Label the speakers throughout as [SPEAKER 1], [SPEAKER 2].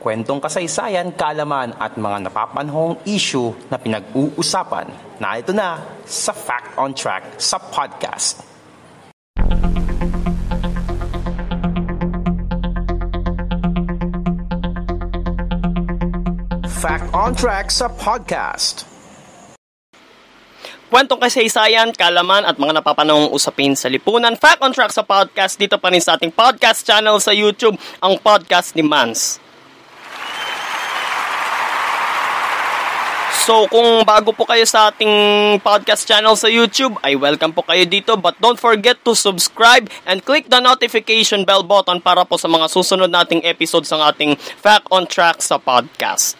[SPEAKER 1] Kwentong kasaysayan, kalaman at mga napapanahong issue na pinag-uusapan na ito na sa Fact on Track sa podcast. Fact on Track sa podcast.
[SPEAKER 2] Kwentong kasaysayan, kalaman at mga napapanahong usapin sa lipunan. Fact on Track sa podcast dito pa rin sa ating podcast channel sa YouTube, ang podcast ni Mans. So kung bago po kayo sa ating podcast channel sa YouTube, ay welcome po kayo dito. But don't forget to subscribe and click the notification bell button para po sa mga susunod nating episodes ng ating Fact on Track sa podcast.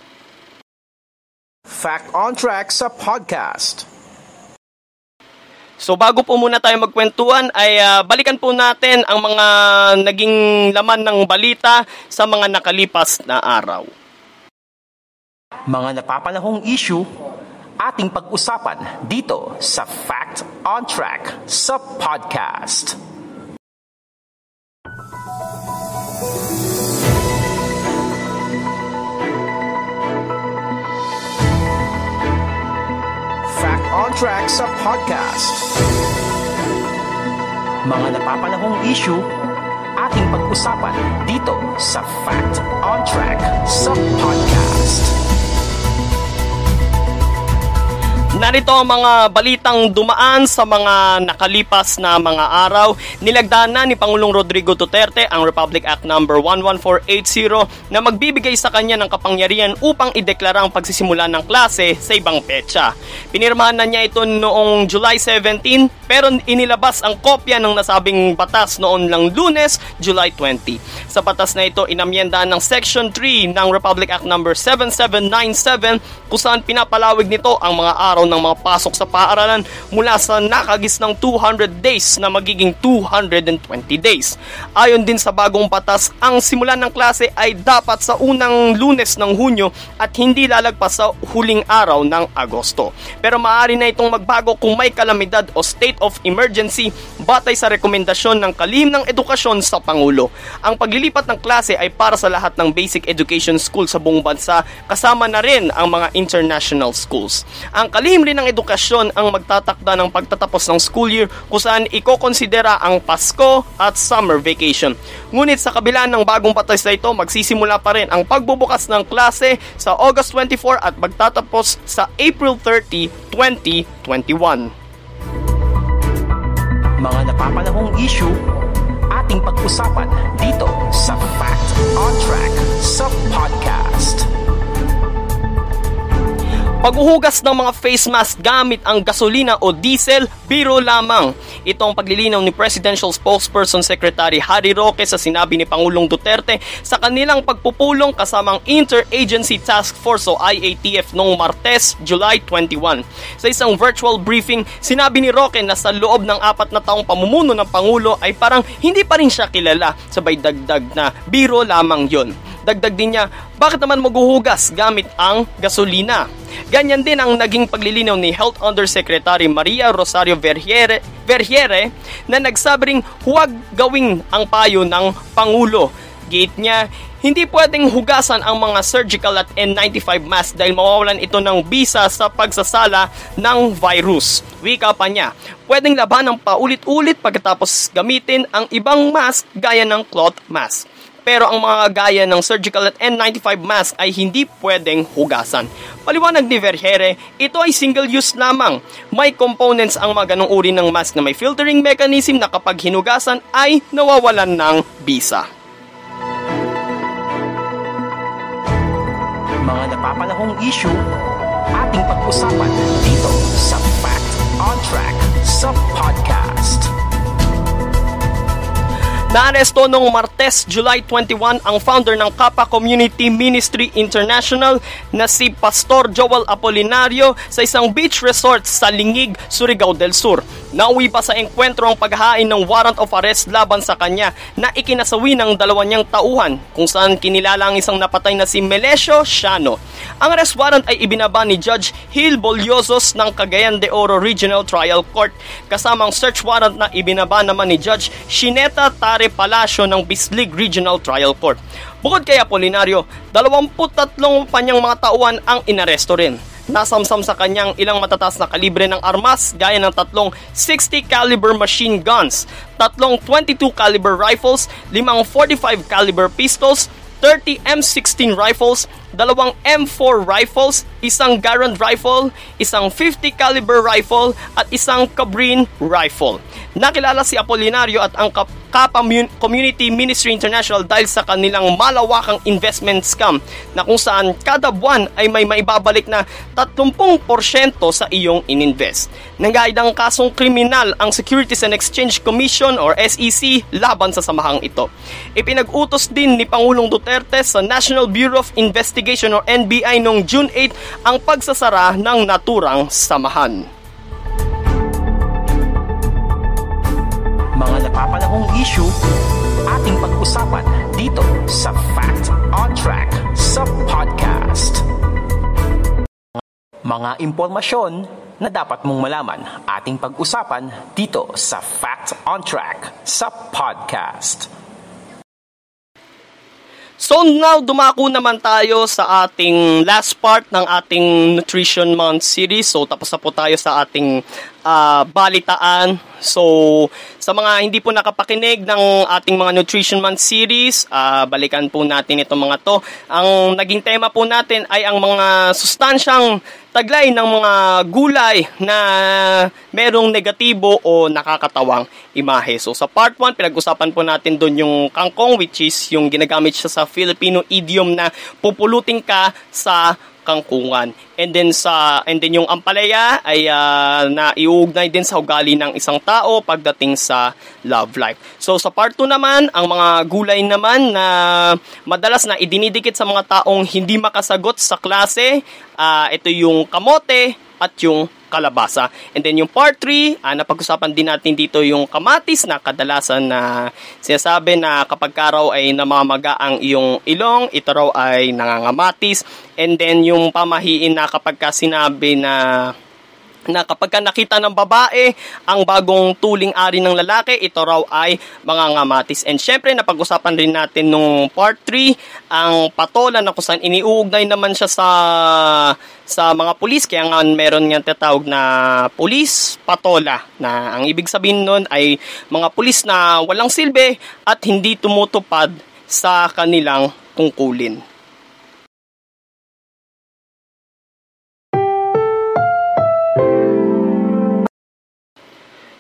[SPEAKER 1] Fact on Track sa podcast.
[SPEAKER 2] So bago po muna tayo magkwentuhan ay uh, balikan po natin ang mga naging laman ng balita sa mga nakalipas na araw
[SPEAKER 1] mga napapanahong issue ating pag-usapan dito sa Fact on Track sa podcast. Fact on Track sa podcast. Mga napapanahong issue ating pag-usapan dito sa Fact on Track sa podcast.
[SPEAKER 2] Narito ang mga balitang dumaan sa mga nakalipas na mga araw. Nilagdaan na ni Pangulong Rodrigo Duterte ang Republic Act No. 11480 na magbibigay sa kanya ng kapangyarihan upang ideklara ang pagsisimula ng klase sa ibang petsa. Pinirmahan na niya ito noong July 17 pero inilabas ang kopya ng nasabing batas noon lang lunes, July 20. Sa batas na ito, inamyenda ng Section 3 ng Republic Act No. 7797 kung pinapalawig nito ang mga araw ng mga pasok sa paaralan mula sa nakagis ng 200 days na magiging 220 days. Ayon din sa bagong batas, ang simula ng klase ay dapat sa unang lunes ng Hunyo at hindi lalagpas sa huling araw ng Agosto. Pero maaari na itong magbago kung may kalamidad o state of emergency batay sa rekomendasyon ng kalihim ng edukasyon sa Pangulo. Ang paglilipat ng klase ay para sa lahat ng basic education school sa buong bansa kasama na rin ang mga international schools. Ang kalihim Rin ng edukasyon ang magtatakda ng pagtatapos ng school year kung saan ikokonsidera ang Pasko at summer vacation. Ngunit sa kabila ng bagong batas na ito, magsisimula pa rin ang pagbubukas ng klase sa August 24 at magtatapos sa April 30, 2021.
[SPEAKER 1] Mga napapanahong issue ating pag-usapan dito sa
[SPEAKER 2] Paghuhugas ng mga face mask gamit ang gasolina o diesel, biro lamang. Ito ang paglilinaw ni Presidential Spokesperson Secretary Harry Roque sa sinabi ni Pangulong Duterte sa kanilang pagpupulong kasamang Interagency Task Force o IATF noong Martes, July 21. Sa isang virtual briefing, sinabi ni Roque na sa loob ng apat na taong pamumuno ng Pangulo ay parang hindi pa rin siya kilala, sabay dagdag na biro lamang yon. Dagdag din niya, bakit naman maghuhugas gamit ang gasolina? Ganyan din ang naging paglilinaw ni Health Undersecretary Maria Rosario Verhiere, Verhiere na nagsabing huwag gawing ang payo ng Pangulo. Gate niya, hindi pwedeng hugasan ang mga surgical at N95 mask dahil mawawalan ito ng bisa sa pagsasala ng virus. Wika pa niya, pwedeng laban ng paulit-ulit pagkatapos gamitin ang ibang mask gaya ng cloth mask pero ang mga gaya ng surgical at N95 mask ay hindi pwedeng hugasan. Paliwanag ni Verhere, ito ay single-use lamang. May components ang mga ganong uri ng mask na may filtering mechanism na kapag hinugasan ay nawawalan ng bisa.
[SPEAKER 1] Mga napapanahong issue, ating pag-usapan dito sa Fact on Track sa podcast.
[SPEAKER 2] Naaresto noong Martes, July 21 ang founder ng Kappa Community Ministry International na si Pastor Joel Apolinario sa isang beach resort sa Lingig, Surigao del Sur. Nauwi pa sa enkwentro ang paghain ng warrant of arrest laban sa kanya na ikinasawi ng dalawa niyang tauhan kung saan kinilala ang isang napatay na si Melesio Shano. Ang arrest warrant ay ibinaba ni Judge Hil Bolyosos ng Cagayan de Oro Regional Trial Court kasama ang search warrant na ibinaba naman ni Judge Shineta Tar pare palasyo ng Bislig Regional Trial Court. Bukod kay Apolinario, 23 pa niyang mga tauhan ang inaresto rin. Nasamsam sa kanyang ilang matatas na kalibre ng armas gaya ng tatlong 60 caliber machine guns, tatlong 22 caliber rifles, limang 45 caliber pistols, 30 M16 rifles, dalawang M4 rifles, isang Garand rifle, isang 50 caliber rifle at isang Cabrin rifle. Nakilala si Apolinario at ang Kappa Community Ministry International dahil sa kanilang malawakang investment scam na kung saan kada buwan ay may maibabalik na 30% sa iyong ininvest. Nanggayad kasong kriminal ang Securities and Exchange Commission or SEC laban sa samahang ito. Ipinag-utos din ni Pangulong Duterte sa National Bureau of Investigation or NBI noong June 8 ang pagsasara ng naturang samahan.
[SPEAKER 1] mga napapanahong issue ating pag-usapan dito sa Fact on Track sa podcast. Mga impormasyon na dapat mong malaman ating pag-usapan dito sa Fact on Track sa podcast.
[SPEAKER 2] So now, dumako naman tayo sa ating last part ng ating Nutrition Month series. So tapos na po tayo sa ating uh, balitaan So, sa mga hindi po nakapakinig ng ating mga Nutrition Month series, uh, balikan po natin itong mga to. Ang naging tema po natin ay ang mga sustansyang taglay ng mga gulay na merong negatibo o nakakatawang imahe. So sa part 1, pinag-usapan po natin doon yung kangkong which is yung ginagamit siya sa Filipino idiom na pupulutin ka sa kangkungan. And then sa and then yung ampalaya ay uh, na iuugnay din sa ugali ng isang tao pagdating sa love life. So sa part 2 naman, ang mga gulay naman na madalas na idinidikit sa mga taong hindi makasagot sa klase, uh, ito yung kamote at yung kalabasa. And then yung part 3, uh, ah, napag-usapan din natin dito yung kamatis na kadalasan na sinasabi na kapag karaw ay namamaga ang iyong ilong, ito raw ay nangangamatis. And then yung pamahiin na kapag ka sinabi na na kapag ka nakita ng babae ang bagong tuling ari ng lalaki, ito raw ay mga ngamatis. And syempre, napag-usapan rin natin nung part 3, ang patola na kung saan iniuugnay naman siya sa sa mga pulis. Kaya nga meron nga tatawag na pulis patola na ang ibig sabihin nun ay mga pulis na walang silbi at hindi tumutupad sa kanilang tungkulin.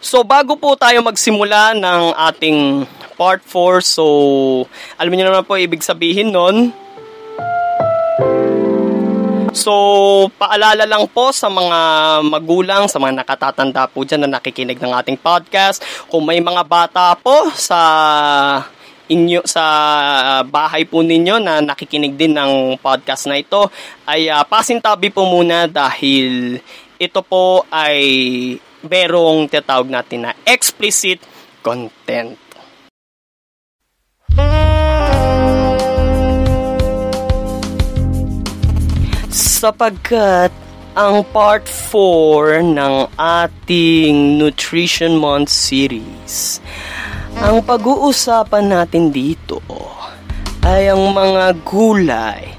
[SPEAKER 2] So bago po tayo magsimula ng ating part 4, so alam niyo naman po ibig sabihin nun. So, paalala lang po sa mga magulang, sa mga nakatatanda po dyan na nakikinig ng ating podcast. Kung may mga bata po sa inyo sa bahay po ninyo na nakikinig din ng podcast na ito ay uh, pasintabi po muna dahil ito po ay merong tinatawag natin na explicit content. Sapagkat ang part 4 ng ating Nutrition Month series, ang pag-uusapan natin dito ay ang mga gulay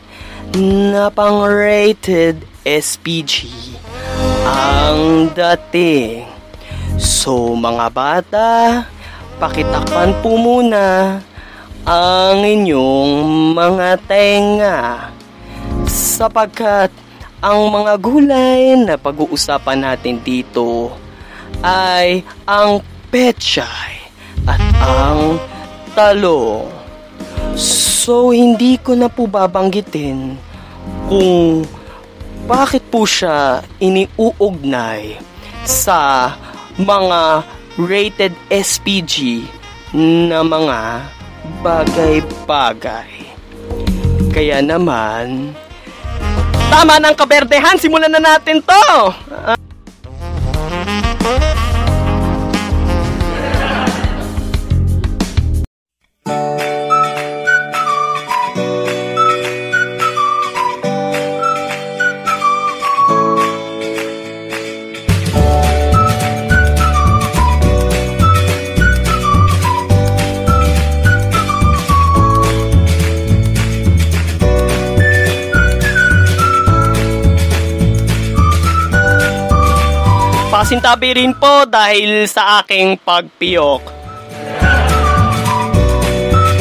[SPEAKER 2] na pang-rated SPG ang dating. So mga bata, pakitakpan po muna ang inyong mga tenga sapagkat ang mga gulay na pag-uusapan natin dito ay ang pechay at ang talong. So hindi ko na po babanggitin kung bakit po siya iniuugnay sa mga rated SPG na mga bagay-bagay. Kaya naman, tama ng kaberdehan, simulan na natin to! Pasintabi rin po dahil sa aking pagpiyok.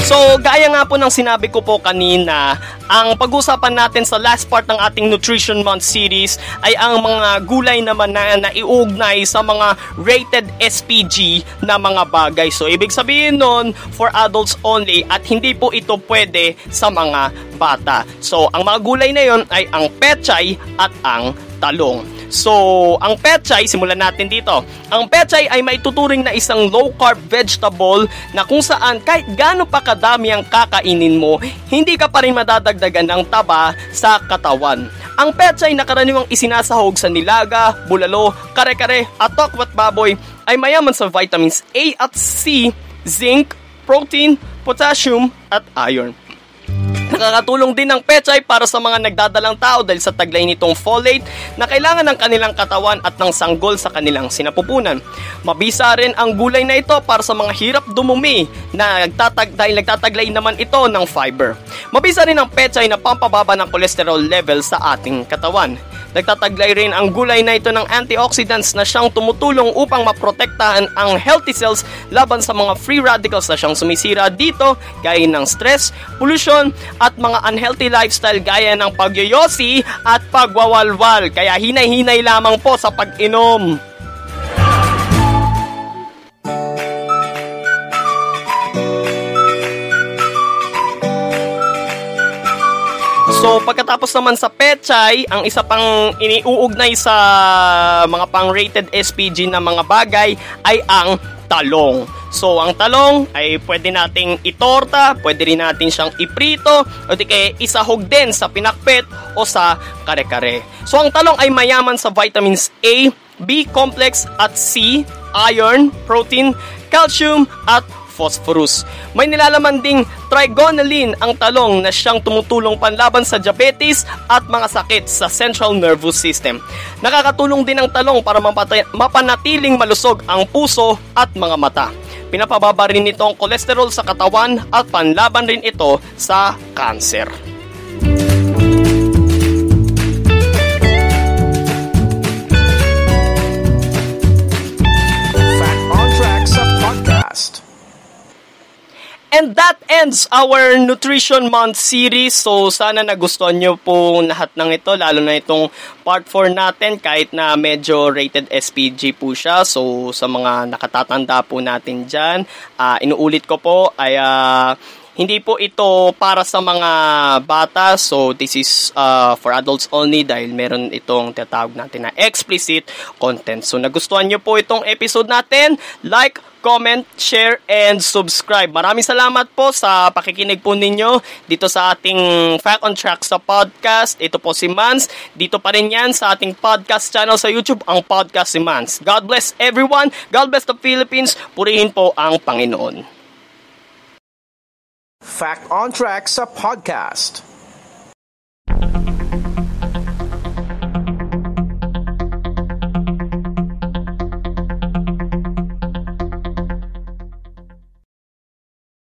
[SPEAKER 2] So, gaya nga po ng sinabi ko po kanina, ang pag-usapan natin sa last part ng ating Nutrition Month series ay ang mga gulay naman na naiugnay sa mga rated SPG na mga bagay. So, ibig sabihin nun, for adults only at hindi po ito pwede sa mga bata. So, ang mga gulay na yon ay ang pechay at ang talong. So, ang pechay, simulan natin dito. Ang pechay ay maituturing na isang low-carb vegetable na kung saan kahit gaano pa kadami ang kakainin mo, hindi ka pa rin madadagdagan ng taba sa katawan. Ang pechay na karaniwang isinasahog sa nilaga, bulalo, kare-kare at tokwat baboy ay mayaman sa vitamins A at C, zinc, protein, potassium at iron. Nakakatulong din ang pechay para sa mga nagdadalang tao dahil sa taglay nitong folate na kailangan ng kanilang katawan at ng sanggol sa kanilang sinapupunan. Mabisa rin ang gulay na ito para sa mga hirap dumumi na nagtatag dahil nagtataglay naman ito ng fiber. Mabisa rin ang pechay na pampababa ng cholesterol level sa ating katawan. Nagtataglay rin ang gulay na ito ng antioxidants na siyang tumutulong upang maprotektahan ang healthy cells laban sa mga free radicals na siyang sumisira dito gaya ng stress, pollution at mga unhealthy lifestyle gaya ng pagyoyosi at pagwawalwal. Kaya hinay-hinay lamang po sa pag-inom. So pagkatapos naman sa pechay, ang isa pang iniuugnay sa mga pang-rated SPG na mga bagay ay ang talong. So, ang talong ay pwede nating itorta, pwede rin natin siyang iprito, o di kaya isahog din sa pinakpet o sa kare-kare. So, ang talong ay mayaman sa vitamins A, B complex at C, iron, protein, calcium at phosphorus. May nilalaman ding trigonelline ang talong na siyang tumutulong panlaban sa diabetes at mga sakit sa central nervous system. Nakakatulong din ang talong para mapanatiling malusog ang puso at mga mata. Pinapababa rin ito ang kolesterol sa katawan at panlaban rin ito sa cancer. And that ends our Nutrition Month series. So, sana nagustuhan nyo po lahat ng ito, lalo na itong part 4 natin, kahit na medyo rated SPG po siya. So, sa mga nakatatanda po natin dyan, uh, inuulit ko po, ay uh, hindi po ito para sa mga bata. So, this is uh, for adults only dahil meron itong tinatawag natin na explicit content. So, nagustuhan nyo po itong episode natin, like, comment, share, and subscribe. Maraming salamat po sa pakikinig po ninyo dito sa ating Fact on Track sa podcast. Ito po si Mans. Dito pa rin yan sa ating podcast channel sa YouTube, ang podcast si Mans. God bless everyone. God bless the Philippines. Purihin po ang Panginoon.
[SPEAKER 1] Fact on Track sa podcast.